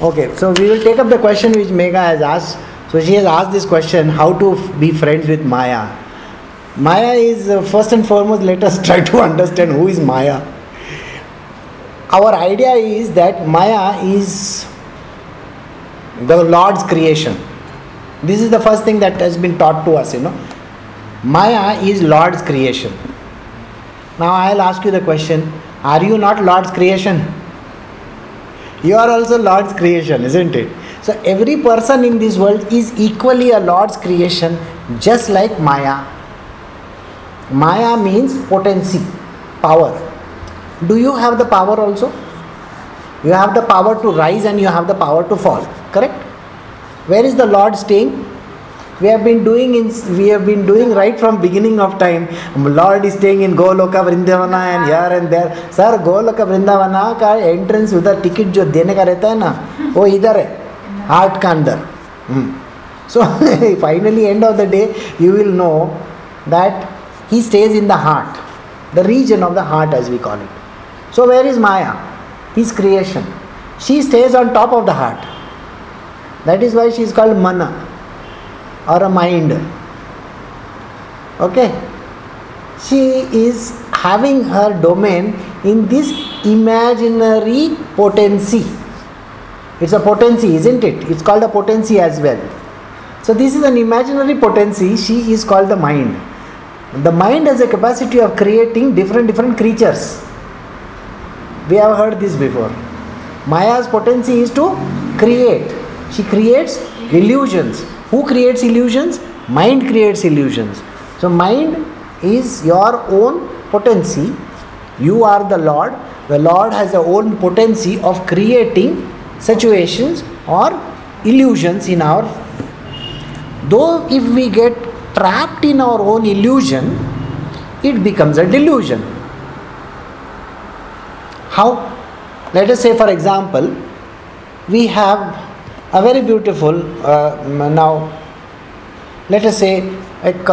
Okay, so we will take up the question which Megha has asked. So she has asked this question how to f- be friends with Maya. Maya is uh, first and foremost, let us try to understand who is Maya. Our idea is that Maya is the Lord's creation. This is the first thing that has been taught to us, you know. Maya is Lord's creation. Now I'll ask you the question Are you not Lord's creation? You are also Lord's creation, isn't it? So every person in this world is equally a Lord's creation, just like Maya. Maya means potency, power. Do you have the power also? You have the power to rise and you have the power to fall, correct? Where is the Lord staying? We have been doing in we have been doing right from beginning of time. Lord is staying in Goloka Vrindavana and here and there. Sir, Goloka Vrindavana का entrance उधर ticket जो देने का रहता है ना वो इधर है हार्ट का अंदर so finally end of the day you will know that he stays in the heart, the region of the heart as we call it. So, where is Maya? His creation. She stays on top of the heart. That is why she is called Mana or a mind. Okay? She is having her domain in this imaginary potency. It's a potency, isn't it? It's called a potency as well. So, this is an imaginary potency. She is called the mind. The mind has a capacity of creating different different creatures. We have heard this before. Maya's potency is to create. She creates illusions. Who creates illusions? Mind creates illusions. So mind is your own potency. You are the Lord. The Lord has the own potency of creating situations or illusions in our though if we get trapped in our own illusion, it becomes a delusion. How? Let us say, for example, we have a very beautiful uh, now let us say एक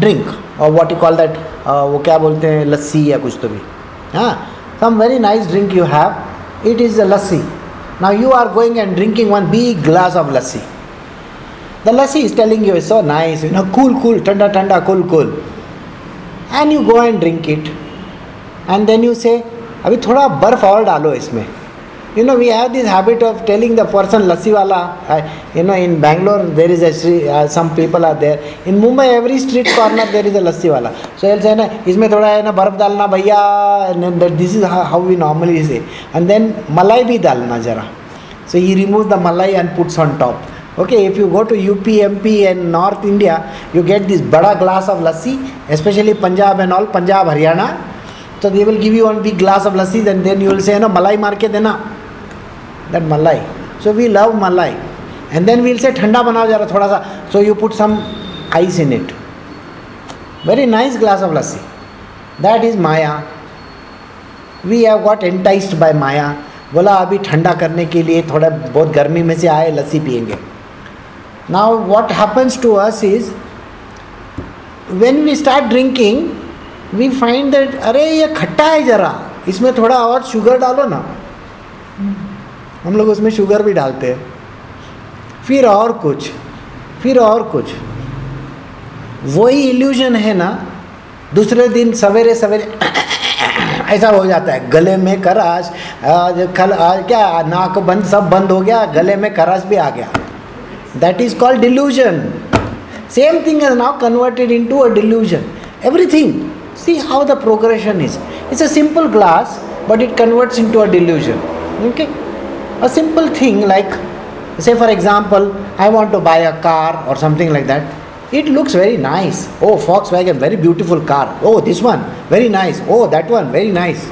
drink और what you call that वो क्या बोलते हैं लस्सी या कुछ तो भी। हाँ some very nice drink you have it is a lassi. Now you are going and drinking one big glass of lassi. The lassi is telling you is so nice you know cool cool ठंडा ठंडा cool cool and you go and drink it and then you say अभी थोड़ा बर्फ़ और डालो इसमें। You know, we have this habit of telling the person Lassiwala. wala. you know, in Bangalore there is a uh, some people are there. In Mumbai, every street corner there is a Lassiwala. So I'll say, isme thoda hai na barf dalna bhaiya. And this is how, we normally say. And then malai bhi dalna jara. So he removes the malai and puts on top. Okay, if you go to UP, MP and North India, you get this bada glass of lassi, especially Punjab and all, Punjab, Haryana. So they will give you one big glass of lassi and then you will say, no, malai marke dena. That malai so we love malai and then we'll say ठंडा बनाओ जा रहा थोड़ा सा so you put some ice in it very nice glass of lassi that is Maya we have got enticed by Maya बोला, अभी ठंडा करने के लिए थोड़ा बहुत गर्मी में से आए लस्सी पियेंगे. Now what happens to us is when we start drinking we find that अरे, ये खट्टा है ज़रा. इसमें थोड़ा और शुगर डालो ना. हम लोग उसमें शुगर भी डालते हैं। फिर और कुछ, फिर और कुछ। वही इल्यूजन है ना, दूसरे दिन सवेरे सवेरे ऐसा हो जाता है, गले में खराश, आज खल आज क्या, नाक बंद, सब बंद हो गया, गले में खराश भी आ गया। That is called delusion same thing is now converted in to a delusion everything see how the progression is it's a simple glass but it converts in to a delusion okay a simple thing like say for example i want to buy a car or something like that it looks very nice oh volkswagen very beautiful car oh this one very nice oh that one very nice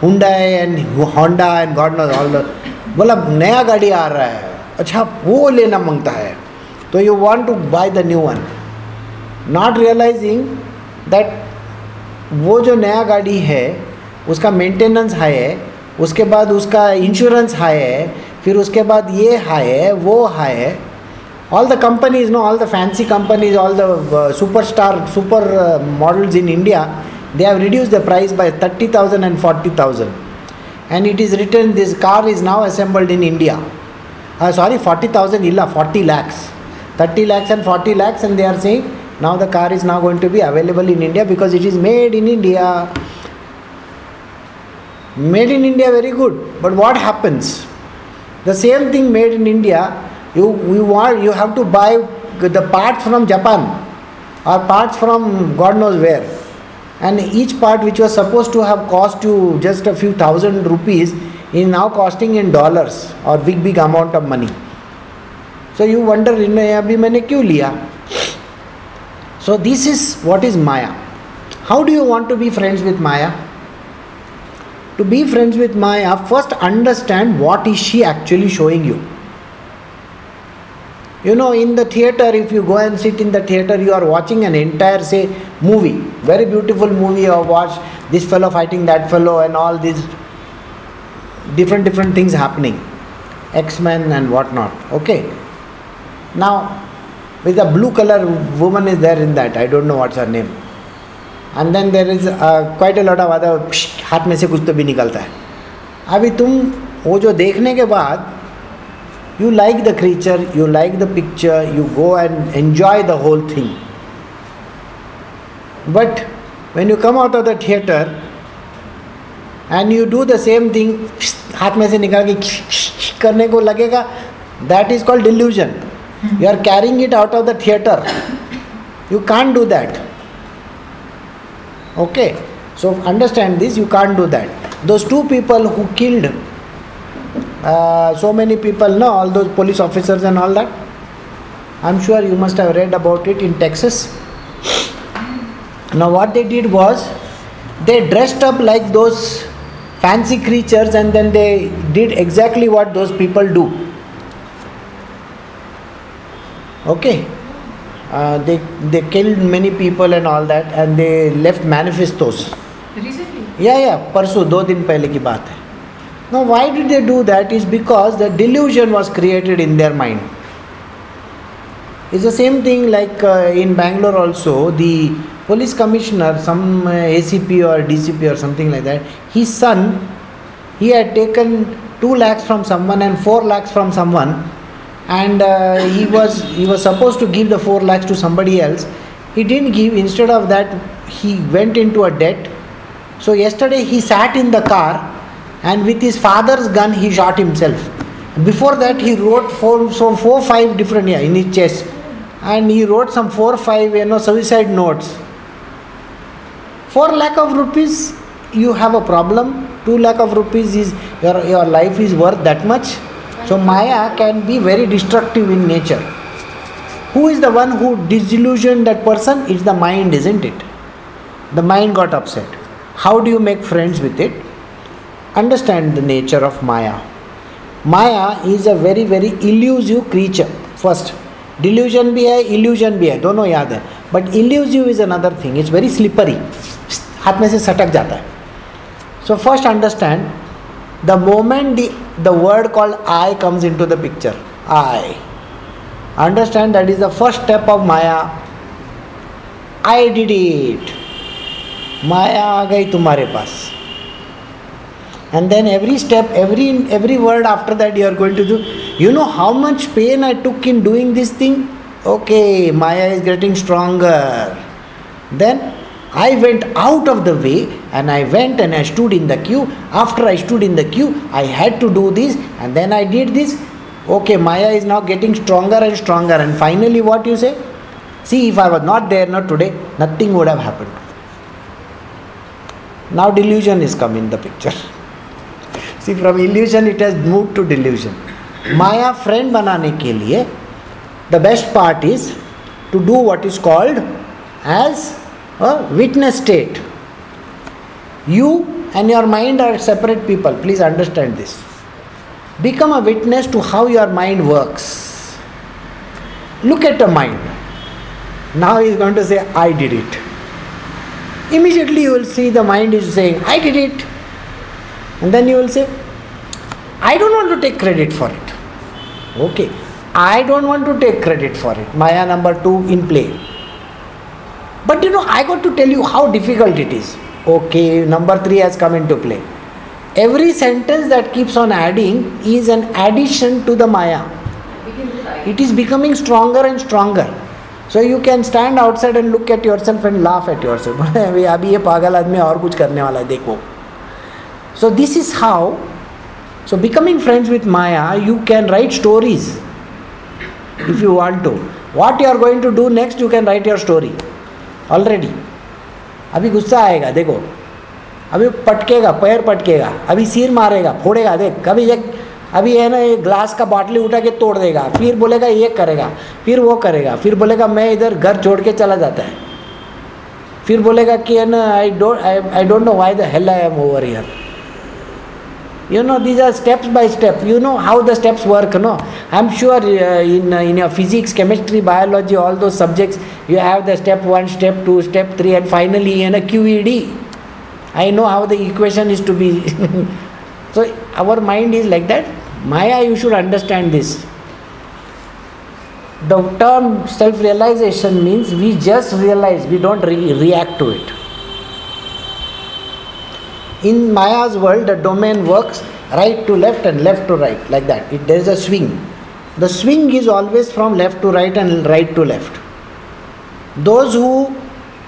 hyundai and honda and god knows all the बोला नया गाड़ी आ रहा है अच्छा वो लेना माँगता है तो you want to buy the new one not realising that वो जो नया गाड़ी है उसका मेंटेनेंस हाई है उसके बाद उसका इंश्योरेंस हाई है फिर उसके बाद ये हाई है वो हाई है all the companies no all the fancy companies all the uh, superstar super uh, models in india they have reduced the price by 30000 and 40000 and it is written this car is now assembled in India. Uh, sorry, 40,000 illa, 40 lakhs. 30 lakhs and 40 lakhs, and they are saying now the car is now going to be available in India because it is made in India. made in India very good, but what happens? The same thing made in India, you, we want you have to buy the parts from Japan or parts from God knows where. And each part which was supposed to have cost you just a few thousand rupees is now costing in dollars or big big amount of money. So you wonder, abhi maine kyun? So this is what is Maya. How do you want to be friends with Maya? To be friends with Maya, first understand what is she actually showing you. You know, in the theater, if you go and sit in the theater, you are watching an entire, say, movie, very beautiful movie, or watch this fellow fighting that fellow, and all these different different things happening, X Men and whatnot. Okay. Now, with a blue color woman is there in that. I don't know what's her name. And then there is quite a lot of other हाथ में से कुछ तो भी निकलता है। अभी तुम वो जो देखने के बाद you like the creature you like the picture you go and enjoy the whole thing but when you come out of the theatre and you do the same thing हाथ में से निकाल के करने को लगेगा that is called delusion you are carrying it out of the theatre you can do that Okay, so understand this, you can't do that. Those two people who killed uh, so many people know all those police officers and all that. I'm sure you must have read about it in Texas. Now, what they did was they dressed up like those fancy creatures and then they did exactly what those people do. Okay. Uh, they they killed many people and all that and they left manifestos. Recently? Yeah, yeah. परसों दो दिन पहले की बात है now, why did they do that? Is because the delusion was created in their mind. It's the same thing like uh, in Bangalore also, the police commissioner, some uh, ACP or DCP or something like that, his son, he had taken 2 lakhs from someone and 4 lakhs from someone and uh, he was he was supposed to give the 4 lakhs to somebody else he didn't give instead of that he went into a debt so yesterday he sat in the car and with his father's gun he shot himself. Before that he wrote four, so four five different yeah in his chest, and he wrote some four five you know suicide notes. Four lakh of rupees you have a problem. Two lakh of rupees is your your life is worth that much. So Maya can be very destructive in nature. Who is the one who disillusioned that person? It's the mind, isn't it? The mind got upset. How do you make friends with it? understand the nature of Maya. Maya is a very very elusive creature. First, delusion भी है illusion भी है दोनों याद है but elusive is another thing it's very slippery हाथ में से सटक जाता है so first understand the moment the word called I comes in to the picture I understand that is the first step of Maya I did it माया आ गई तुम्हारे पास and then every step every every word after that you are going to do you know how much pain i took in doing this thing okay maya is getting stronger then i went out of the way and i went and i stood in the queue after i stood in the queue i had to do this and then i did this okay maya is now getting stronger and stronger and finally what you say see if i was not there not today nothing would have happened now delusion is come in the picture C from illusion it has move to delusion Maya friend बनाने के लिए the best part is to do what is called as a witness state you and your mind are separate people please understand this become a witness to how your mind works look at the mind now he is going to say i did it immediately you will see the mind is saying i did it and then you will say, I don't want to take credit for it. Okay, I don't want to take credit for it. Maya number two in play. But you know, I got to tell you how difficult it is Okay, number three has come into play. every sentence that keeps on adding is an addition to the maya it is becoming stronger and stronger so you can stand outside and look at yourself and laugh at yourself अभी अभी ये पागल आदमी और कुछ करने वाला है देखो so this is how so becoming friends with maya you can write stories if you want to what you are going to do next you can write your story already अभी गुस्सा आएगा, देखो। अभी पटकेगा, पैर पटकेगा, अभी सिर मारेगा, फोड़ेगा, देख, कभी एक, अभी है ना ये ग्लास का बाटली उठा के तोड़ देगा, फिर बोलेगा ये करेगा, फिर वो करेगा, फिर बोलेगा मैं इधर घर छोड़ के चला जाता है। फिर बोलेगा कि है ना I don't I don't know why the hell I am over here you know these are steps by step. You know how the steps work no? I'm sure uh, in uh, in your physics chemistry biology all those subjects you have the step 1 step 2 step 3 and finally in a qed i know how the equation is to be. So our mind is like that. Maya you should understand this. The term self realization means we just realize we don't re- react to it in Maya's world, the domain works right to left and left to right, like that. It, there is a swing. The swing is always from left to right and right to left. Those who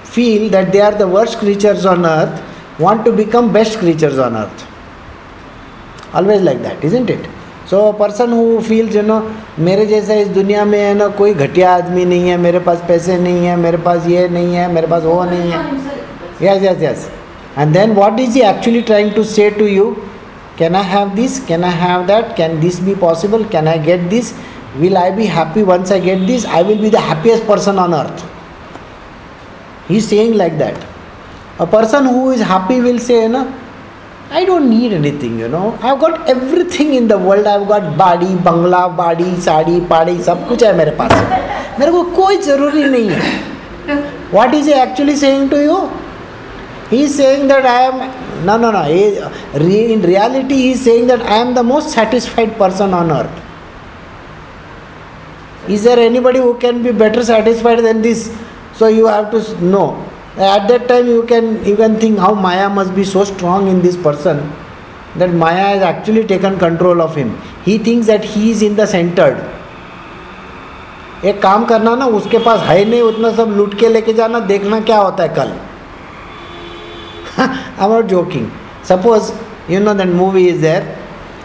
feel that they are the worst creatures on earth want to become best creatures on earth. Always like that, isn't it? So so, person who feels you know मेरे जैसा इस दुनिया में है ना कोई घटिया आदमी नहीं है मेरे पास पैसे नहीं है मेरे पास ये नहीं है मेरे पास वो नहीं है yes yes yes And then what is he actually trying to say to you? Can I have this? Can I have that? Can this be possible? Can I get this? Will I be happy once I get this? I will be the happiest person on earth. He's saying like that. A person who is happy will say, no, I don't need anything, you know. I've got everything in the world. I've got body, bangla, body, sari, party, सब कुछ है मेरे पास मेरे को कोई ज़रूरी नहीं है What is he actually saying to you? He is saying that I am, no, no, no. He, in reality, he is saying that I am the most satisfied person on earth. Is there anybody who can be better satisfied than this? So you have to know. At that time, you can even think how Maya must be so strong in this person that Maya has actually taken control of him. He thinks that he is in the centered. एक काम करना ना उसके पास है नहीं उतना सब लूट के लेके जाना देखना क्या होता है कल I'm not joking. Suppose you know that movie is there.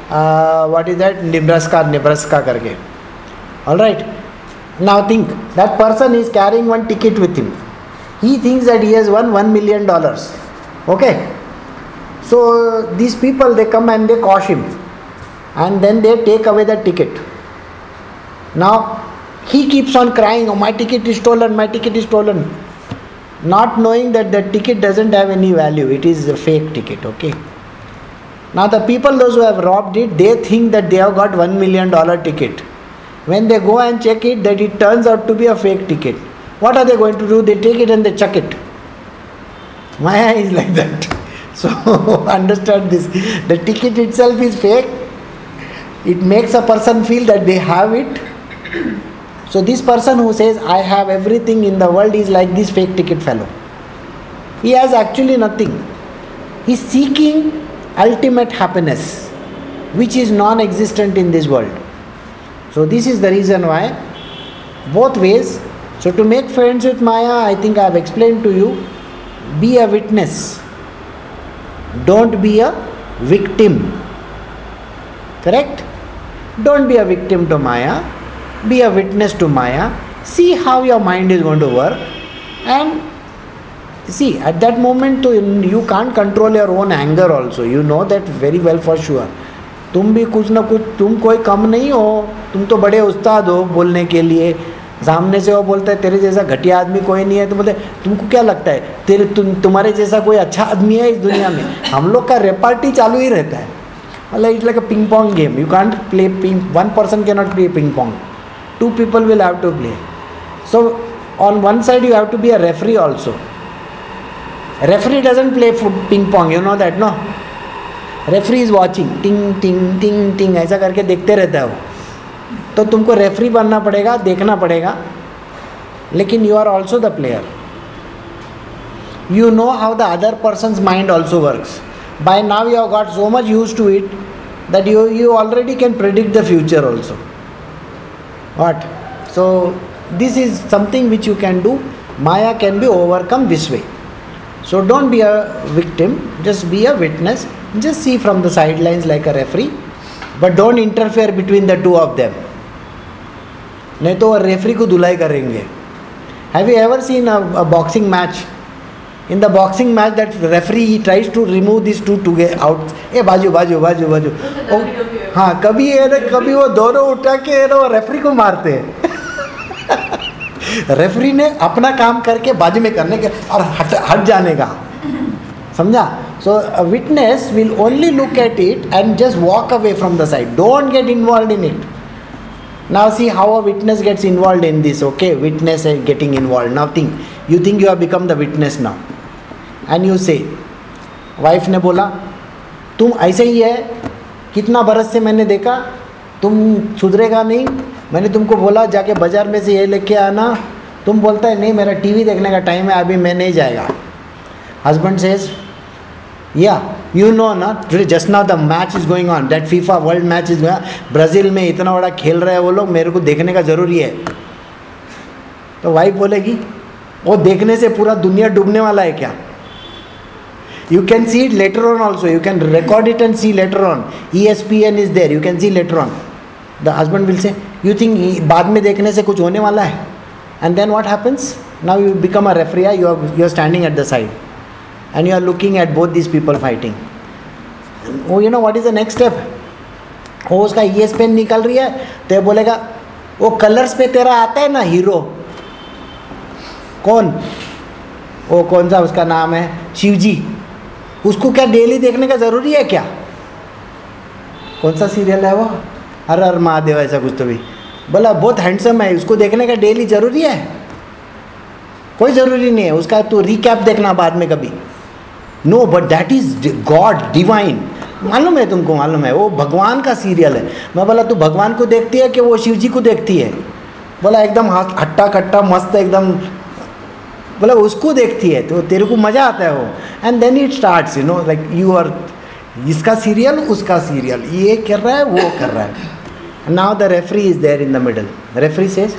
Uh, what is that? Nebraska, Nebraska karke. All right. Now think that person is carrying one ticket with him. He thinks that he has won one million dollars. Okay. So these people they come and they cosh him, and then they take away the ticket. Now he keeps on crying, "Oh, my ticket is stolen! My ticket is stolen!" Not knowing that the ticket doesn't have any value. It is a fake ticket okay? Now the people those who have robbed it they think that they have got 1 million dollar ticket. When they go and check it that it turns out to be a fake ticket. What are they going to do? They take it and they chuck it. Maya is like that. So understand this. The ticket itself is fake. It makes a person feel that they have it so this person who says, I have everything in the world is like this fake ticket fellow. He has actually nothing. He's seeking ultimate happiness, which is non existent in this world. So this is the reason why, both ways. So to make friends with Maya, I think I have explained to you be a witness, don't be a victim. Correct? Don't be a victim to Maya be a witness to Maya, see how your mind is going to work, and see at that moment you can't control your own anger also. You know that very well for sure. तुम भी कुछ ना कुछ तुम कोई कम नहीं हो। तुम तो बड़े उस्ताद हो बोलने के लिए। सामने से वो बोलता है तेरे जैसा घटिया आदमी कोई नहीं है। तो बोलते तुमको क्या लगता है? तेरे तुम तुम्हारे जैसा कोई अच्छा आदमी है इस दुनिया में? हम लोग का रेपार्टी चालू ही रहता है। मतलब it's like a ping pong game you can't play ping one person can not play ping pong two people will have to play. So, on one side, you have to be a referee also. Referee doesn't play foot ping pong, you know that, no? Referee is watching ting ting ting टिंग ऐसा करके देखते रहता है वो तो तुमको referee बनना पड़ेगा देखना पड़ेगा लेकिन you are also the player you know how the other person mind also works by now you have got so much used to it that you, you already can predict the future also. What? So, this is something which you can do. Maya can be overcome this way. So, don't be a victim, just be a witness. Just see from the sidelines like a referee, but don't interfere between the two of them. नहीं तो referee को धुलाई करेंगे have you ever seen a boxing match in the boxing match that referee he tries to remove this to to get out a बाजू बाजू बाजू बाजू ओ, हाँ कभी ये ना कभी वो दोनों उठा के ना रेफरी को मारते हैं। रेफरी ने अपना काम करके बाजू में करने के और हट हट जाने का। समझा? So witness will only look at it and just walk away from the side don't get involve in it now see how a witness gets involved in this okay? Witness is getting involved now think you think you have become the witness now. And you say wife ने बोला, तुम ऐसे ही है, कितना बरस से मैंने देखा, तुम सुधरेगा नहीं। मैंने तुमको बोला, जाके बाज़ार में से ये लेके आना। तुम बोलता है, नहीं, मेरा टीवी देखने का टाइम है, अभी मैं नहीं जाएगा। Husband says yeah you know ना just now the match is going on that FIFA world match is going Brazil में इतना बड़ा खेल रहे हैं वो लोग, मेरे को देखने का ज़रूरी है। तो वाइफ बोलेगी, वो देखने से पूरा दुनिया डूबने वाला है क्या? You can see it later on also. You can record it and see later on. ESPN is there. You can see later on. The husband will say, "You think baad mein dekhne se kuch hone wala hai And then what happens? Now you become a referee. You are you are standing at the side, and you are looking at both these people fighting. Oh, you know what is the next step? वो उसका E S pen निकल रही है तो बोलेगा वो colours पे तेरा आता है ना हीरो कौन वो कौन सा उसका नाम है शिवजी उसको क्या डेली देखने का ज़रूरी है क्या? कौन सा सीरियल है वो? हर हर महादेव ऐसा कुछ तो भी। बोला, बहुत हैंडसम है, उसको देखने का डेली ज़रूरी है? कोई ज़रूरी नहीं है, उसका तो रिकैप देखना बाद में कभी। No but that is God divine मालूम है तुमको, मालूम है, वो भगवान का सीरियल है। मैं बोला, तू भगवान को देखती है कि वो शिव जी को देखती है? बोला, एकदम हट्टा कट्टा, मस्त, एकदम बोला उसको देखती है तो तेरे को मज़ा आता है वो and then it start you know like you are इसका सीरियल उसका सीरियल ये कर रहा है वो कर रहा है now the referee is there in the middle referee says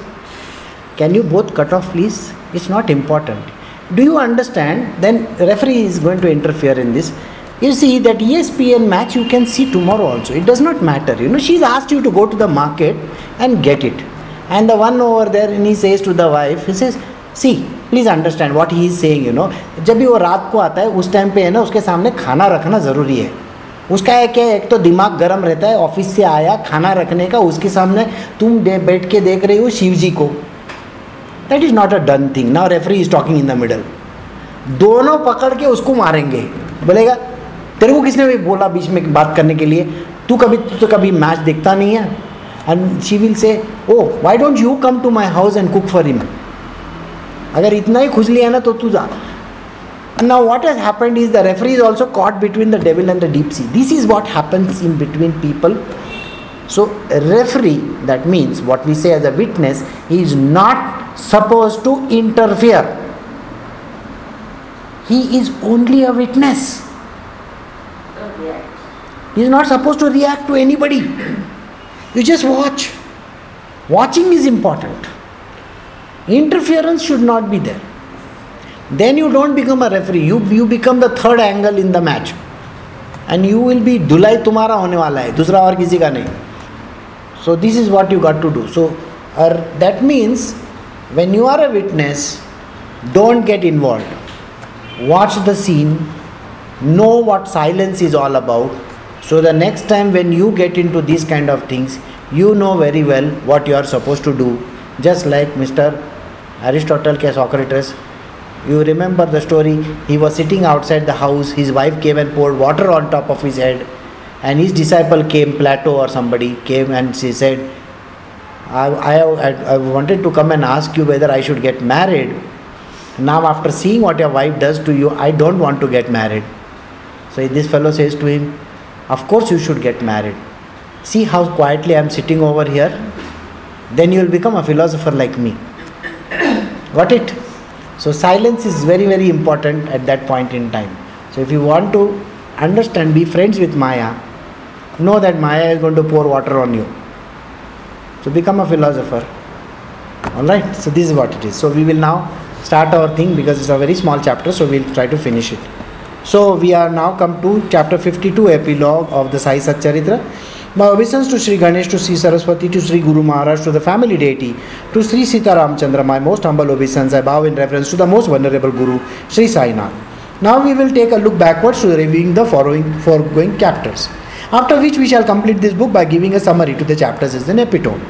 can you both cut off please it's not important do you understand then referee is going to interfere in this you see that espn match you can see tomorrow also it does not matter you know she's asked you to go to the market and get it and the one over there and he says to the wife he says see please understand what he is saying you know जब भी वो रात को आता है, उस time पे है ना, उसके सामने खाना रखना ज़रूरी है। उसका है, एक तो दिमाग गर्म रहता है ऑफ़िस से आया, खाना रखने का, उसके सामने तुम बैठ के देख रही हो शिव जी को। That is not a done thing now referee is talking in the middle दोनों पकड़ के उसको मारेंगे। बोलेगा, तेरे को किसने भी बोला बीच में बात करने के लिए? तू कभी, तू तो कभी मैच देखता नहीं है? And she will say oh why don't you come to my house and cook for him अगर इतना ही खुजली है ना तो तू जा now what has happened is the referee is also caught between the devil and the deep sea this is what happens in between people so referee that means what we say as a witness is not supposed to interfere. He is only a witness. He is not supposed to react to anybody. You just watch. Watching is important. Interference should not be there. Then you don't become a referee. You, you become the third angle in the match. And you will be धुलाई तुम्हारा होने वाला है दूसरा और किसी का नहीं so this is what you got to do so that means when you are a witness, don't get involved. Watch the scene, know what silence is all about. So, the next time when you get into these kind of things, you know very well what you are supposed to do. Just like Mr. Aristotle ke Socrates. You remember the story? He was sitting outside the house, his wife came and poured water on top of his head, and his disciple came, Plato or somebody came and she said, I, I, I wanted to come and ask you whether I should get married. Now, after seeing what your wife does to you, I don't want to get married. So, this fellow says to him, Of course, you should get married. See how quietly I am sitting over here? Then you will become a philosopher like me. Got it? So, silence is very, very important at that point in time. So, if you want to understand, be friends with Maya, know that Maya is going to pour water on you. So become a philosopher. Alright, so this is what it is. So we will now start our thing because it's a very small chapter, so we'll try to finish it. So we are now come to chapter 52, epilogue of the Sai Satcharitra. My obeisance to Sri Ganesh, to Sri Saraswati, to Sri Guru Maharaj, to the family deity, to Sri Sita Ramchandra, my most humble obeisance, I bow in reverence to the most venerable Guru, Sri Sainath. Now we will take a look backwards to reviewing the following foregoing chapters. After which we shall complete this book by giving a summary to the chapters as an epitome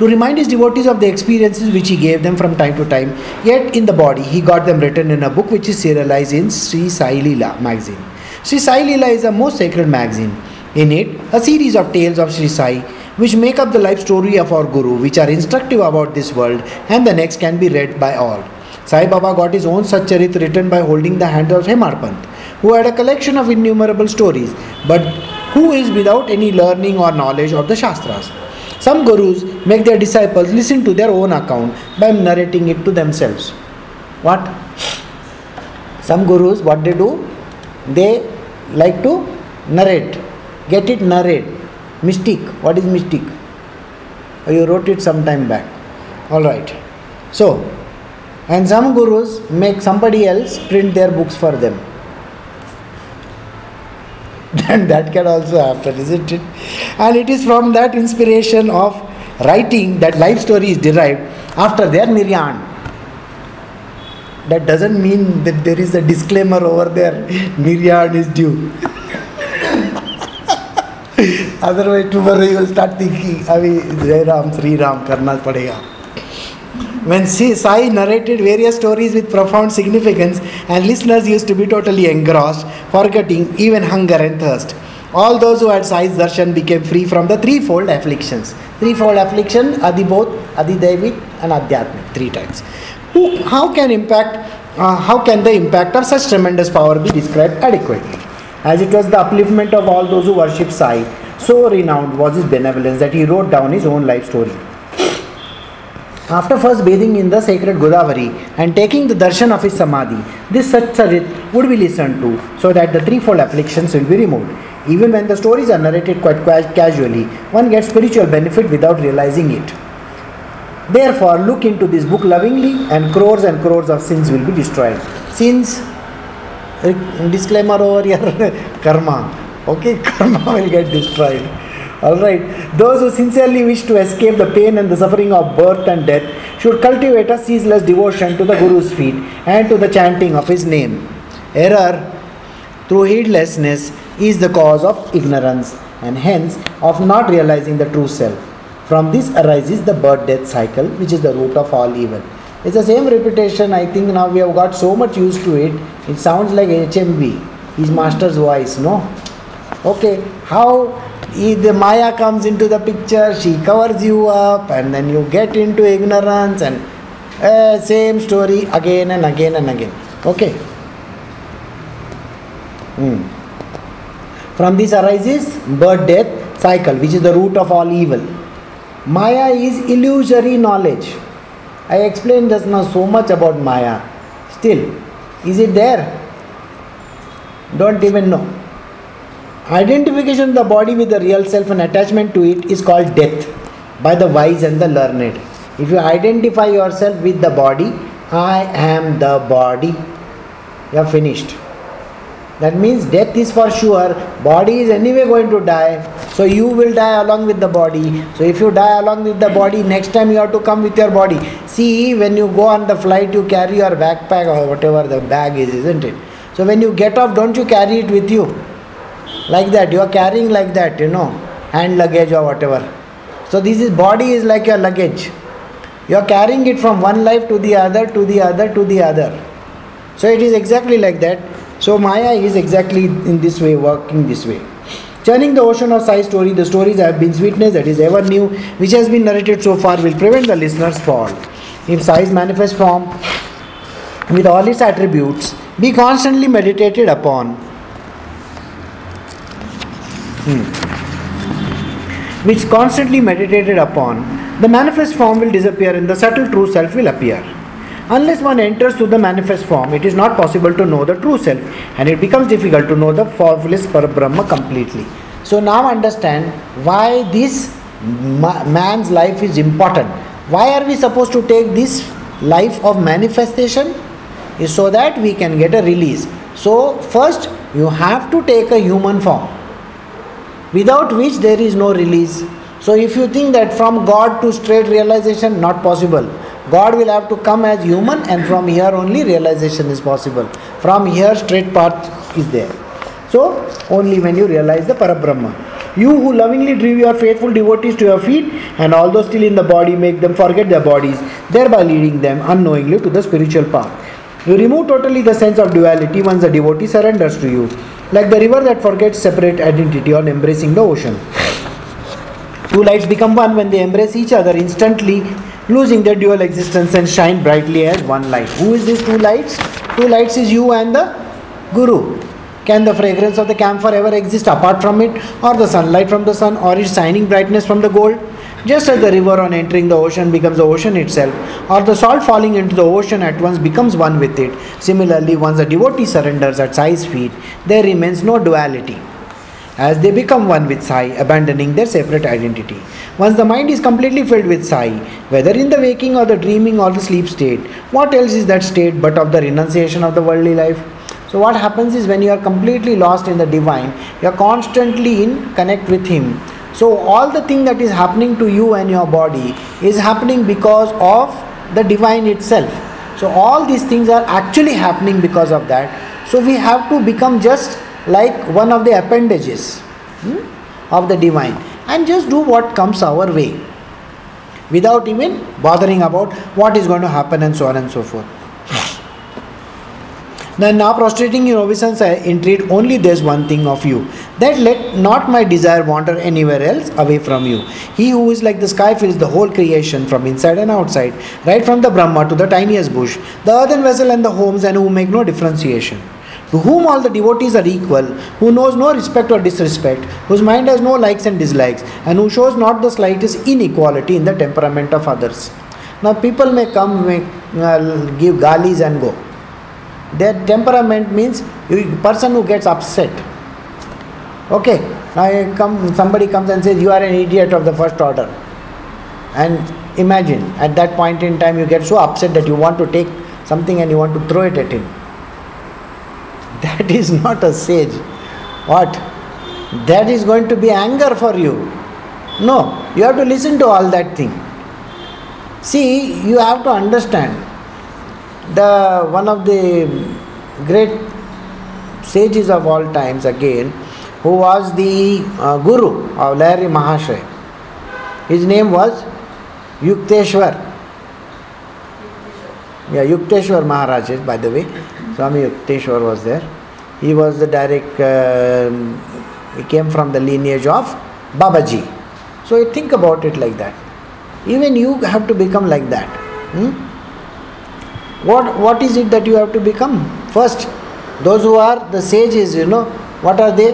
to remind his devotees of the experiences which he gave them from time to time. Yet in the body, he got them written in a book which is serialized in Sri Sai Leela magazine. Sri Sai Leela is a most sacred magazine. In it, a series of tales of Sri Sai which make up the life story of our Guru, which are instructive about this world and the next can be read by all. Sai Baba got his own Satcharit written by holding the hand of Hemadpant, who had a collection of innumerable stories, but who is without any learning or knowledge of the Shastras. Some gurus make their disciples listen to their own account by narrating it to themselves. What? Some gurus, what they do? They like to narrate. Get it narrate. Mystic. What is mystic? Oh, you wrote it some time back. Alright. So, and some gurus make somebody else print their books for them then that can also happen, isn't it? And it is from that inspiration of writing that life story is derived after their niryan. That doesn't mean that there is a disclaimer over there, niryan is due. Otherwise, tomorrow you will start thinking, Avi Jai Ram, Sri Ram, karna padega. When Sai narrated various stories with profound significance, and listeners used to be totally engrossed, forgetting even hunger and thirst. All those who had Sai's darshan became free from the threefold afflictions. Threefold affliction, Adibodh, Adidevit, and Adhyatmik, three times. Who, how can impact, uh, how can the impact of such tremendous power be described adequately? As it was the upliftment of all those who worship Sai, so renowned was his benevolence that he wrote down his own life story. After first bathing in the sacred Godavari and taking the darshan of his samadhi, this Satcharit would be listened to so that the threefold afflictions will be removed. Even when the stories are narrated quite casually, one gets spiritual benefit without realizing it. Therefore, look into this book lovingly, and crores and crores of sins will be destroyed. Sins, disclaimer over here, karma. Okay, karma will get destroyed. Alright, those who sincerely wish to escape the pain and the suffering of birth and death should cultivate a ceaseless devotion to the Guru's feet and to the chanting of his name. Error through heedlessness is the cause of ignorance and hence of not realizing the true self. From this arises the birth death cycle, which is the root of all evil. It's the same repetition. I think now we have got so much used to it. It sounds like HMV, his master's voice, no? Okay, how the Maya comes into the picture, she covers you up, and then you get into ignorance, and uh, same story again and again and again. Okay. Hmm. From this arises birth death cycle, which is the root of all evil. Maya is illusory knowledge. I explained just now so much about Maya. Still, is it there? Don't even know. Identification of the body with the real self and attachment to it is called death by the wise and the learned. If you identify yourself with the body, I am the body, you are finished. That means death is for sure. Body is anyway going to die. So you will die along with the body. So if you die along with the body, next time you have to come with your body. See, when you go on the flight, you carry your backpack or whatever the bag is, isn't it? So when you get off, don't you carry it with you? Like that you are carrying like that you know hand luggage or whatever. So this is body is like your luggage. You are carrying it from one life to the other to the other to the other. So it is exactly like that. So maya is exactly in this way working this way. Turning the ocean of Sai story, the stories have been sweetness that is ever new, which has been narrated so far, will prevent the listener's fall. If Sai's manifest form, with all its attributes, be constantly meditated upon, Hmm. which constantly meditated upon, the manifest form will disappear and the subtle true self will appear. Unless one enters to the manifest form, it is not possible to know the true self, and it becomes difficult to know the formless Parabrahma completely. So now understand why this ma- man's life is important. Why are we supposed to take this life of manifestation? Is so that we can get a release. So first you have to take a human form, without which there is no release. So if you think that from God to straight realization, not possible. God will have to come as human, and from here only realization is possible. From here, straight path is there. So, only when you realize the Parabrahma. You who lovingly drive your faithful devotees to your feet, and although still in the body, make them forget their bodies, thereby leading them unknowingly to the spiritual path. You remove totally the sense of duality once the devotee surrenders to you, like the river that forgets separate identity on embracing the ocean. Two lights become one when they embrace each other instantly, losing their dual existence and shine brightly as one light. Who is these two lights? Two lights is you and the Guru. Can the fragrance of the camphor ever exist apart from it, or the sunlight from the sun, or its shining brightness from the gold? Just as the river on entering the ocean becomes the ocean itself, or the salt falling into the ocean at once becomes one with it, similarly, once the devotee surrenders at Sai's feet, there remains no duality as they become one with Sai, abandoning their separate identity. Once the mind is completely filled with Sai, whether in the waking or the dreaming or the sleep state, what else is that state but of the renunciation of the worldly life? So, what happens is when you are completely lost in the divine, you are constantly in connect with Him. So, all the thing that is happening to you and your body is happening because of the divine itself. So, all these things are actually happening because of that. So, we have to become just like one of the appendages hmm, of the divine and just do what comes our way without even bothering about what is going to happen and so on and so forth. Then now prostrating in obeisance, I entreat only this one thing of you, that let not my desire wander anywhere else away from you. He who is like the sky fills the whole creation from inside and outside, right from the Brahma to the tiniest bush, the earthen vessel and the homes, and who make no differentiation to whom all the devotees are equal, who knows no respect or disrespect, whose mind has no likes and dislikes, and who shows not the slightest inequality in the temperament of others. Now, people may come, may uh, give galis and go. Their temperament means a person who gets upset. Okay, now come, somebody comes and says, You are an idiot of the first order. And imagine at that point in time, you get so upset that you want to take something and you want to throw it at him that is not a sage. What? That is going to be anger for you. No, you have to listen to all that thing. See, you have to understand the one of the great sages of all times again, who was the uh, guru of Lahiri Mahashay. His name was Yukteswar. Yeah, Yukteswar Maharaj, by the way. Swami Yukteswar was there. He was the direct, uh, he came from the lineage of Babaji. So think about it like that. Even you have to become like that. Hmm? What, what is it that you have to become? First, those who are the sages, you know, what are they?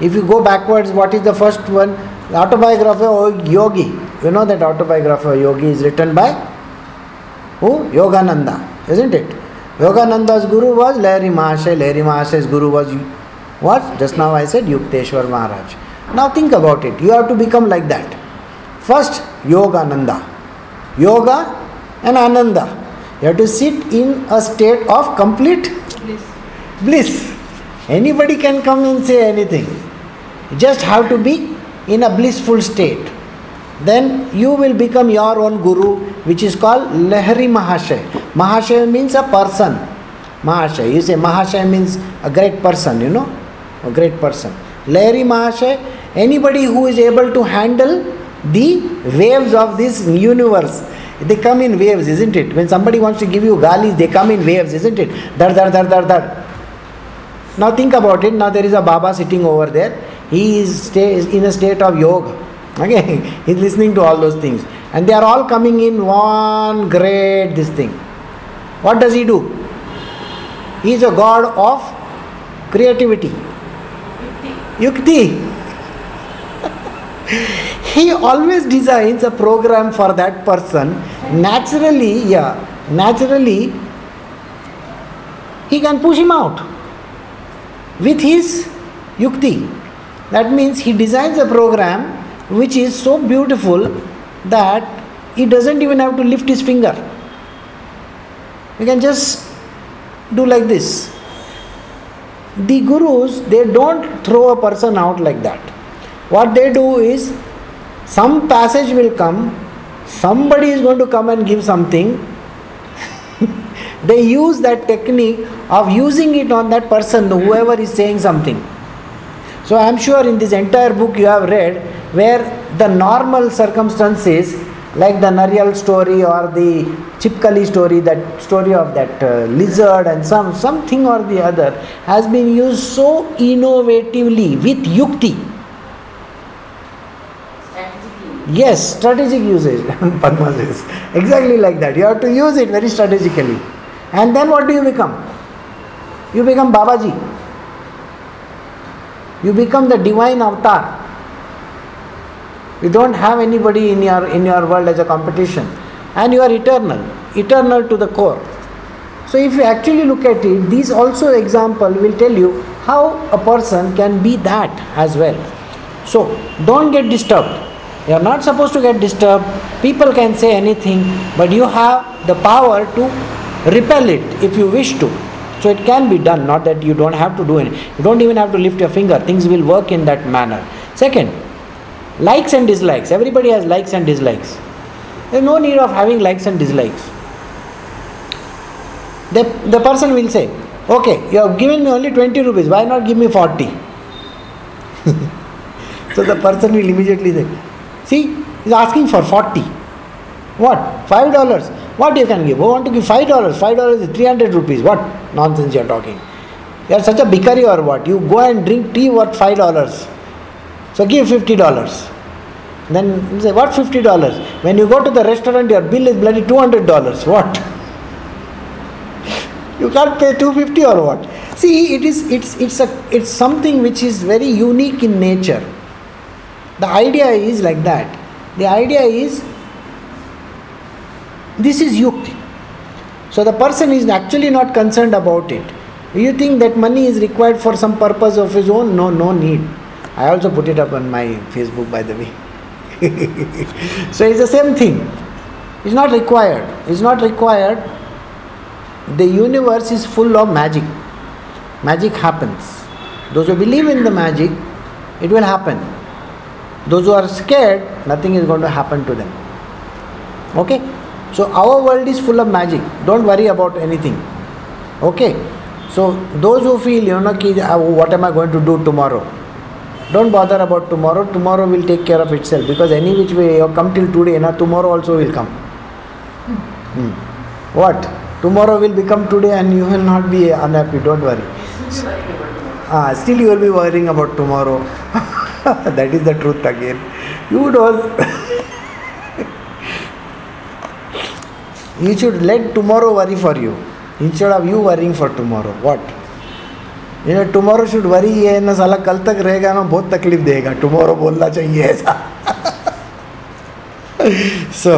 If you go backwards, what is the first one? The autobiography of Yogi. You know that autobiography of Yogi is written by who? Yogananda, isn't it? Yogananda's guru was Lahiri Mahasaya. Lahiri Mahasay's guru was what? Just now I said Yukteswar Maharaj. Now think about it. You have to become like that. First, Yogananda. Yoga and Ananda. You have to sit in a state of complete bliss. bliss. Anybody can come and say anything. You just have to be in a blissful state. Then you will become your own guru, which is called Lahiri Mahashay. Mahashay means a person. Mahashay. You say Mahashay means a great person, you know, a great person. Lahiri Mahashay, anybody who is able to handle the waves of this universe. They come in waves, isn't it? When somebody wants to give you galis, they come in waves, isn't it? Dar, dar, dar, dar, dar. Now think about it. Now there is a Baba sitting over there. He is in a state of yoga. Okay, he's listening to all those things, and they are all coming in one great this thing. What does he do? He is a god of creativity. Yukti. he always designs a program for that person. Naturally, yeah, naturally he can push him out with his yukti. That means he designs a program which is so beautiful that he doesn't even have to lift his finger. You can just do like this. The gurus, they don't throw a person out like that. What they do is some passage will come, somebody is going to come and give something. they use that technique of using it on that person, whoever is saying something. So I am sure in this entire book you have read where the normal circumstances like the Nariyal story or the Chipkali story, that story of that uh, lizard and some something or the other has been used so innovatively with yukti. Yes, strategic usage. Padma says exactly like that. You have to use it very strategically, and then what do you become? You become Babaji. You become the divine avatar you don't have anybody in your in your world as a competition and you are eternal eternal to the core so if you actually look at it these also example will tell you how a person can be that as well so don't get disturbed you are not supposed to get disturbed people can say anything but you have the power to repel it if you wish to so it can be done not that you don't have to do it you don't even have to lift your finger things will work in that manner second Likes and dislikes. Everybody has likes and dislikes. There's no need of having likes and dislikes. The, the person will say, Okay, you have given me only 20 rupees, why not give me 40? so the person will immediately say, See, he's asking for 40. What? $5? What you can give? Oh, want to give $5? $5 is 300 rupees. What nonsense you are talking? You are such a bhikari or what? You go and drink tea worth $5. So give fifty dollars. Then you say, what fifty dollars? When you go to the restaurant, your bill is bloody two hundred dollars. What? you can't pay two fifty or what? See, it is it's it's a it's something which is very unique in nature. The idea is like that. The idea is this is yukti. So the person is actually not concerned about it. You think that money is required for some purpose of his own? No, no need. I also put it up on my Facebook, by the way. so it's the same thing. It's not required. It's not required. The universe is full of magic. Magic happens. Those who believe in the magic, it will happen. Those who are scared, nothing is going to happen to them. Okay? So our world is full of magic. Don't worry about anything. Okay? So those who feel, you know, uh, what am I going to do tomorrow? Don't bother about tomorrow. Tomorrow will take care of itself because any which way you come till today, na, tomorrow also will come. Hmm. What? Tomorrow will become today and you will not be unhappy. Don't worry. Ah, still you will be worrying about tomorrow. that is the truth again. You don't. you should let tomorrow worry for you instead of you worrying for tomorrow. What? ये tomorrow should worry ये ना साला कल तक रहेगा ना बहुत तकलीफ देगा टुमारो बोलना चाहिए ऐसा so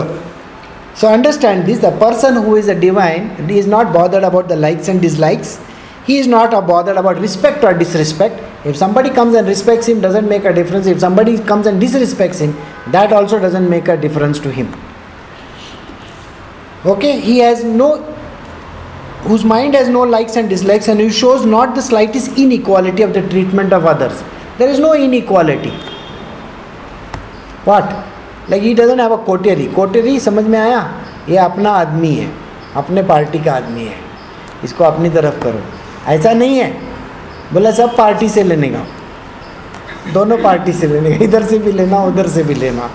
so understand this the person who is a divine is not bothered about the likes and dislikes he is not bothered about respect or disrespect if somebody comes and respects him doesn't make a difference if somebody comes and disrespects him that also doesn't make a difference to him okay he has no whose mind has no likes and dislikes and who shows not the slightest inequality of the treatment of others. There is no inequality. What? Like he doesn't have a coterie. Coterie समझ में आया ये अपना आदमी है अपने party का आदमी है इसको अपनी तरफ करो ऐसा नहीं है बोला, सब पार्टी से लेने का। दोनों पार्टी से लेने का, इधर से भी लेना, उधर से भी लेना।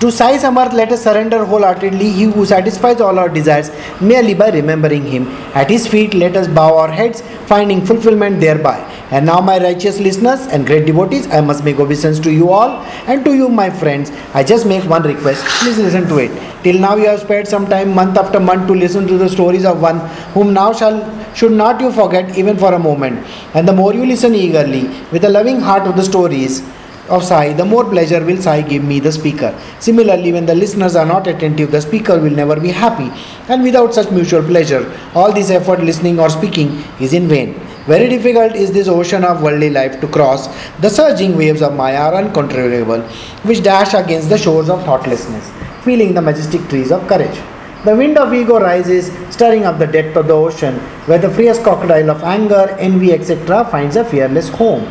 To size Amar let us surrender wholeheartedly he who satisfies all our desires may Ali by remembering him at his feet let us bow our heads finding fulfilment thereby And now, my righteous listeners and great devotees, I must make obeisance to you all and to you, my friends. I just make one request please listen to it. Till now, you have spared some time, month after month, to listen to the stories of one whom now shall should not you forget even for a moment. And the more you listen eagerly, with a loving heart of the stories, of Sai, the more pleasure will Sai give me, the speaker. Similarly, when the listeners are not attentive, the speaker will never be happy. And without such mutual pleasure, all this effort listening or speaking is in vain. Very difficult is this ocean of worldly life to cross. The surging waves of Maya are uncontrollable, which dash against the shores of thoughtlessness, feeling the majestic trees of courage. The wind of ego rises, stirring up the depth of the ocean, where the fierce crocodile of anger, envy, etc. finds a fearless home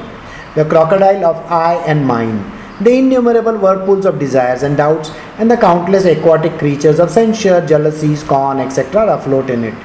the crocodile of I and mine, the innumerable whirlpools of desires and doubts, and the countless aquatic creatures of censure, jealousy, scorn, etc. afloat in it.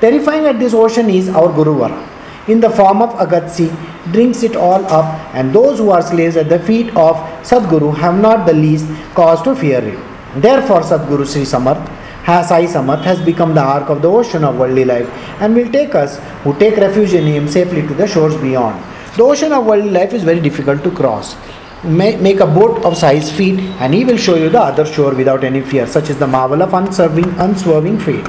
Terrifying at this ocean is our Guruvara. In the form of Agasti, drinks it all up, and those who are slaves at the feet of Sadguru have not the least cause to fear it. Therefore, Sadguru Sri Samarth Sai Samarth has become the ark of the ocean of worldly life and will take us who take refuge in him safely to the shores beyond. The ocean of worldly life is very difficult to cross. Make a boat of Sai's feet, and he will show you the other shore without any fear, such is the marvel of unswerving, unswerving faith.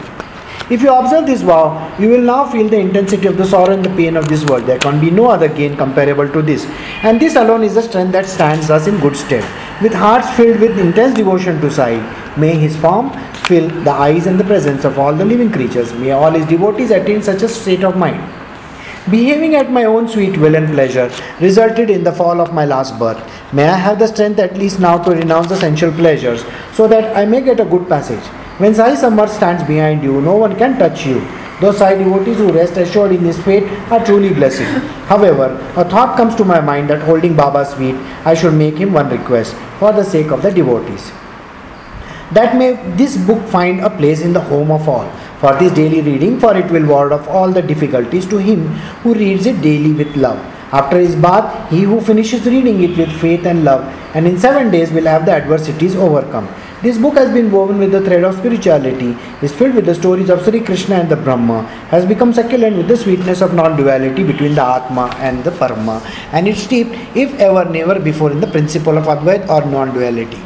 If you observe this vow, you will now feel the intensity of the sorrow and the pain of this world. There can be no other gain comparable to this. And this alone is the strength that stands us in good stead. With hearts filled with intense devotion to Sai, may his form fill the eyes and the presence of all the living creatures. May all his devotees attain such a state of mind. Behaving at my own sweet will and pleasure resulted in the fall of my last birth. May I have the strength at least now to renounce the sensual pleasures so that I may get a good passage. When Sai Samarth stands behind you, no one can touch you. Those Sai devotees who rest assured in this fate are truly blessed. However, a thought comes to my mind that holding Baba's feet, I should make him one request for the sake of the devotees. That may this book find a place in the home of all for this daily reading, for it will ward off all the difficulties to him who reads it daily with love. After his bath, he who finishes reading it with faith and love, and in seven days will have the adversities overcome. This book has been woven with the thread of spirituality, is filled with the stories of Sri Krishna and the Brahma, has become succulent with the sweetness of non duality between the Atma and the Parma, and is steeped, if ever, never before, in the principle of Advaita or non duality.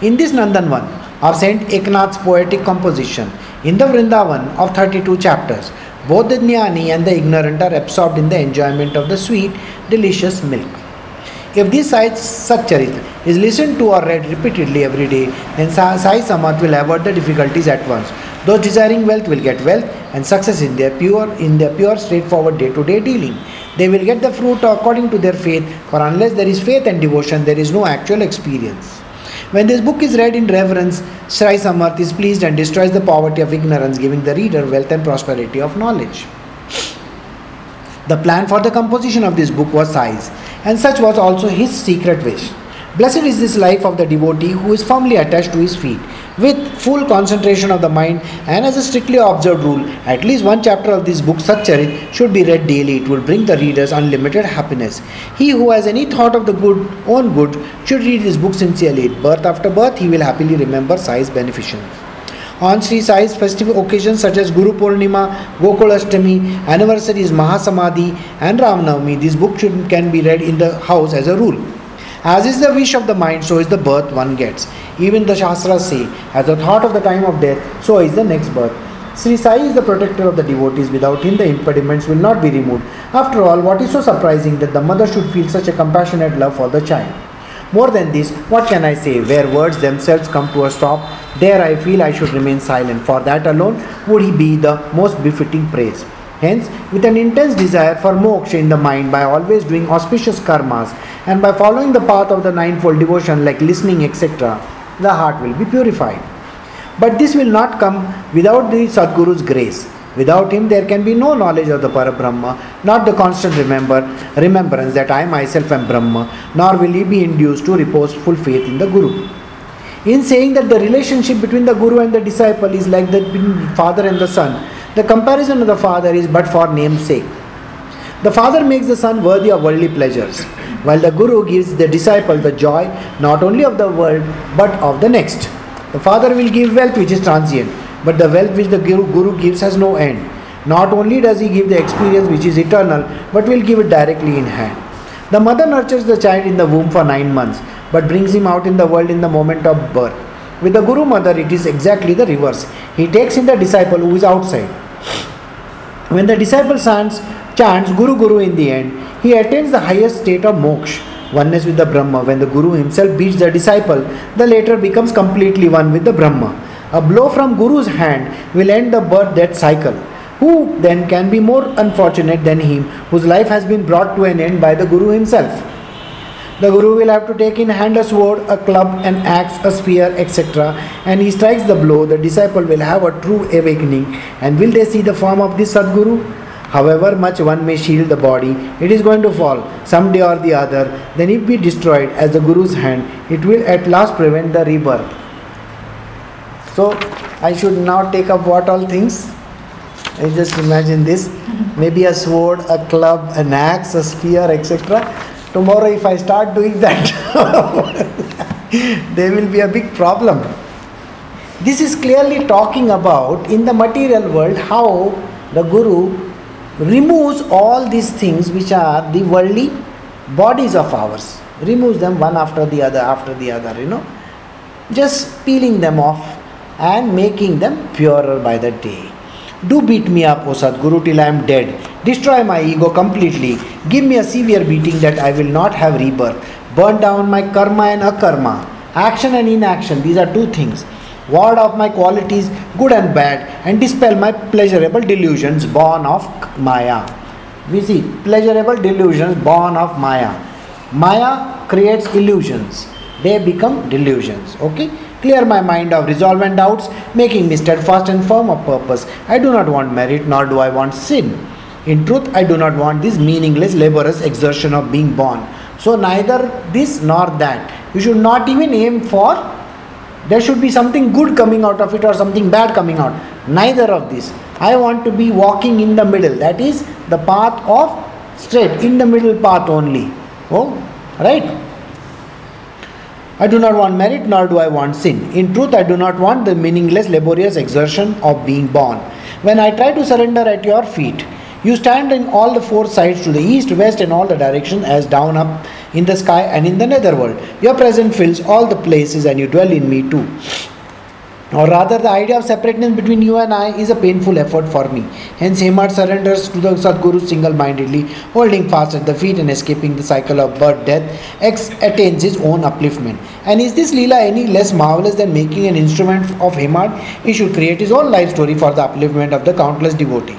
In this Nandanvan of Saint Eknath's poetic composition, in the Vrindavan of 32 chapters, both the jnani and the ignorant are absorbed in the enjoyment of the sweet, delicious milk. If this Sai Satcharit is listened to or read repeatedly every day, then Sai Samarth will avoid the difficulties at once. Those desiring wealth will get wealth and success in their pure, in their pure, straightforward day-to-day dealing. They will get the fruit according to their faith, for unless there is faith and devotion, there is no actual experience. When this book is read in reverence, Sai Samarth is pleased and destroys the poverty of ignorance, giving the reader wealth and prosperity of knowledge. The plan for the composition of this book was Sai's, and such was also his secret wish. Blessed is this life of the devotee who is firmly attached to his feet. With full concentration of the mind and as a strictly observed rule, at least one chapter of this book, Satcharit, should be read daily. It will bring the readers unlimited happiness. He who has any thought of the good, own good, should read this book sincerely. Birth after birth, he will happily remember Sai's beneficence. On Sri Sai's festive occasions such as Guru Purnima, Gokul Ashtami, anniversaries Mahasamadhi, and Ramnavami, this book should, can be read in the house as a rule. As is the wish of the mind, so is the birth one gets. Even the Shastras say, as the thought of the time of death, so is the next birth. Sri Sai is the protector of the devotees. Without him, the impediments will not be removed. After all, what is so surprising that the mother should feel such a compassionate love for the child? More than this, what can I say? Where words themselves come to a stop, there I feel I should remain silent. For that alone would he be the most befitting praise. Hence, with an intense desire for moksha in the mind by always doing auspicious karmas and by following the path of the ninefold devotion like listening, etc., the heart will be purified. But this will not come without the Sadguru's grace. Without him, there can be no knowledge of the Parabrahma, not the constant remember, remembrance that I myself am Brahma, nor will he be induced to repose full faith in the Guru. In saying that the relationship between the Guru and the disciple is like that between the father and the son, the comparison of the father is but for name's sake. The father makes the son worthy of worldly pleasures, while the guru gives the disciple the joy not only of the world but of the next. The father will give wealth which is transient, but the wealth which the guru, guru gives has no end. Not only does he give the experience which is eternal, but will give it directly in hand. The mother nurtures the child in the womb for nine months, but brings him out in the world in the moment of birth. With the Guru Mother, it is exactly the reverse. He takes in the disciple who is outside. When the disciple chants, chants Guru Guru in the end, he attains the highest state of moksha. oneness with the Brahma. When the Guru himself beats the disciple, the latter becomes completely one with the Brahma. A blow from Guru's hand will end the birth death cycle. Who then can be more unfortunate than him whose life has been brought to an end by the Guru himself? The Guru will have to take in hand a sword, a club, an axe, a spear, etc. And he strikes the blow. The disciple will have a true awakening. And will they see the form of this Sadguru? However much one may shield the body, it is going to fall someday or the other. Then, if be destroyed as the Guru's hand, it will at last prevent the rebirth. So, I should now take up what all things? I just imagine this. Maybe a sword, a club, an axe, a spear, etc tomorrow if I start doing that, there will be a big problem. This is clearly talking about in the material world how the Guru removes all these things which are the worldly bodies of ours, removes them one after the other, after the other, you know, just peeling them off and making them purer by the day. Do beat me up, O Sadguru, till I am dead. Destroy my ego completely. Give me a severe beating that I will not have rebirth. Burn down my karma and akarma. Action and inaction, these are two things. Ward off my qualities, good and bad, and dispel my pleasurable delusions born of Maya. We see pleasurable delusions born of Maya. Maya creates illusions, they become delusions. Okay? Clear my mind of resolve and doubts, making me steadfast and firm of purpose. I do not want merit, nor do I want sin. In truth, I do not want this meaningless, laborious exertion of being born. So, neither this nor that. You should not even aim for there should be something good coming out of it or something bad coming out. Neither of this. I want to be walking in the middle. That is the path of straight, in the middle path only. Oh, right? I do not want merit nor do I want sin. In truth, I do not want the meaningless, laborious exertion of being born. When I try to surrender at your feet, you stand in all the four sides to the east, west, and all the directions as down up in the sky and in the netherworld. Your presence fills all the places and you dwell in me too. Or rather, the idea of separateness between you and I is a painful effort for me. Hence, Hemad surrenders to the Sadguru single mindedly, holding fast at the feet and escaping the cycle of birth, death, X attains his own upliftment. And is this Leela any less marvelous than making an instrument of Hemad? He should create his own life story for the upliftment of the countless devotee.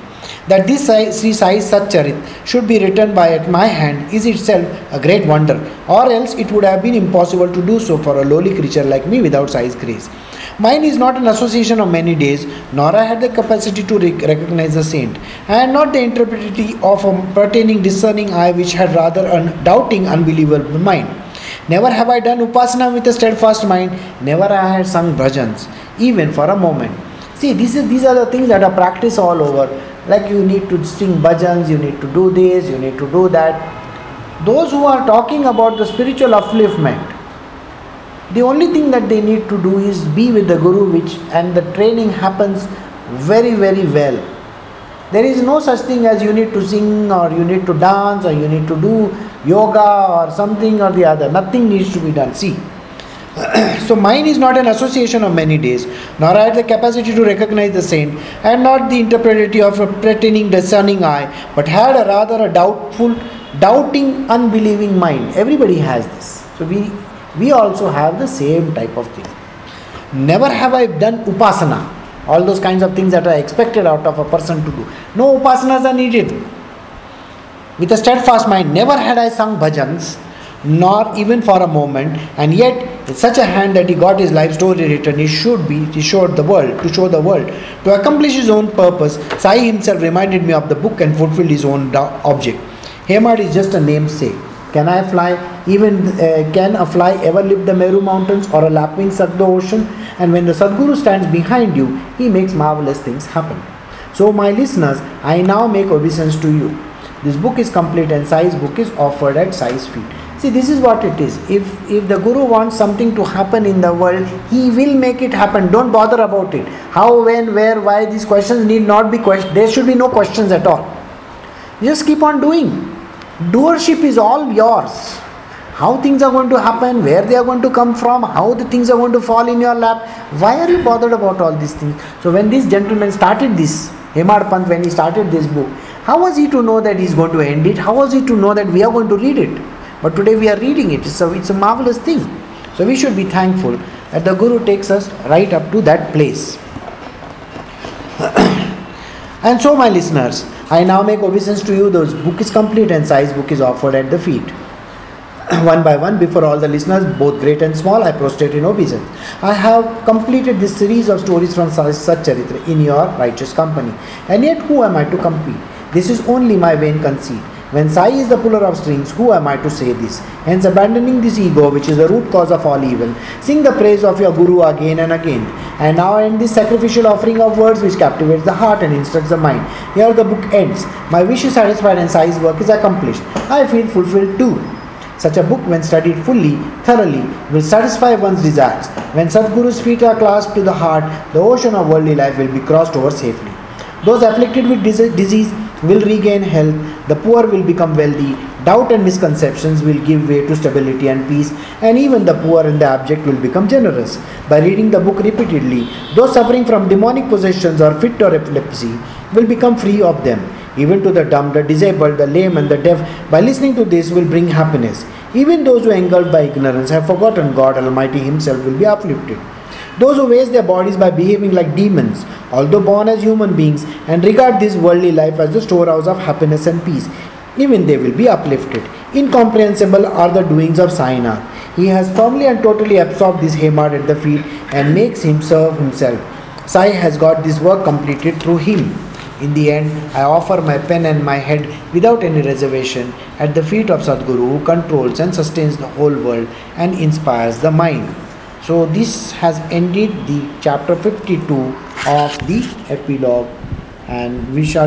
That this Sri Sai Satcharit should be written by at my hand is itself a great wonder, or else it would have been impossible to do so for a lowly creature like me without Sai's grace. Mine is not an association of many days, nor I had the capacity to rec- recognize the saint. I had not the interpretation of a pertaining discerning eye which had rather a doubting, unbelievable mind. Never have I done upasana with a steadfast mind, never I had sung bhajans, even for a moment. See, this is, these are the things that are practiced all over. Like you need to sing bhajans, you need to do this, you need to do that. Those who are talking about the spiritual upliftment, the only thing that they need to do is be with the guru which and the training happens very very well. There is no such thing as you need to sing or you need to dance or you need to do yoga or something or the other. Nothing needs to be done. See so mine is not an association of many days nor i have the capacity to recognize the saint and not the interpretation of a pretending discerning eye but had a rather a doubtful doubting unbelieving mind. Everybody has this. So we we also have the same type of thing. Never have I done upasana, all those kinds of things that are expected out of a person to do. No upasanas are needed. With a steadfast mind, never had I sung bhajans, nor even for a moment, and yet with such a hand that he got his life story written, he should be, he showed the world, to show the world. To accomplish his own purpose, Sai himself reminded me of the book and fulfilled his own object. Hemad is just a namesake. Can I fly? Even uh, can a fly ever lift the Meru mountains or a lapwing suck the ocean? And when the Sadguru stands behind you, he makes marvelous things happen. So, my listeners, I now make obeisance to you. This book is complete and Sai's book is offered at Sai's feet. See, this is what it is. If if the Guru wants something to happen in the world, he will make it happen. Don't bother about it. How, when, where, why, these questions need not be questioned. There should be no questions at all. Just keep on doing doership is all yours how things are going to happen where they are going to come from how the things are going to fall in your lap why are you bothered about all these things so when this gentleman started this Hemadpant when he started this book how was he to know that he's going to end it how was he to know that we are going to read it but today we are reading it. A, it's a marvelous thing. So we should be thankful that the Guru takes us right up to that place. and so, my listeners, I now make obeisance to you. The book is complete and Sai's book is offered at the feet. one by one, before all the listeners, both great and small, I prostrate in obeisance. I have completed this series of stories from Satcharitra in your righteous company. And yet, who am I to compete? This is only my vain conceit. When Sai is the puller of strings, who am I to say this? Hence, abandoning this ego, which is the root cause of all evil, sing the praise of your Guru again and again. And now end this sacrificial offering of words which captivates the heart and instructs the mind. Here the book ends. My wish is satisfied and Sai's work is accomplished. I feel fulfilled too. Such a book, when studied fully, thoroughly, will satisfy one's desires. When Sadguru's feet are clasped to the heart, the ocean of worldly life will be crossed over safely. Those afflicted with disease will regain health, the poor will become wealthy, doubt and misconceptions will give way to stability and peace, and even the poor and the abject will become generous. By reading the book repeatedly, those suffering from demonic possessions or fit or epilepsy will become free of them. Even to the dumb, the disabled, the lame, and the deaf, by listening to this, will bring happiness. Even those who, engulfed by ignorance, have forgotten God Almighty Himself, will be uplifted. Those who waste their bodies by behaving like demons, although born as human beings, and regard this worldly life as the storehouse of happiness and peace, even they will be uplifted. Incomprehensible are the doings of Sainath. He has firmly and totally absorbed this Hemad at the feet and makes him serve himself. Sai has got this work completed through him. In the end, I offer my pen and my head without any reservation at the feet of Sadguru who controls and sustains the whole world and inspires the mind. So, this has ended the chapter 52 of the epilogue, and we shall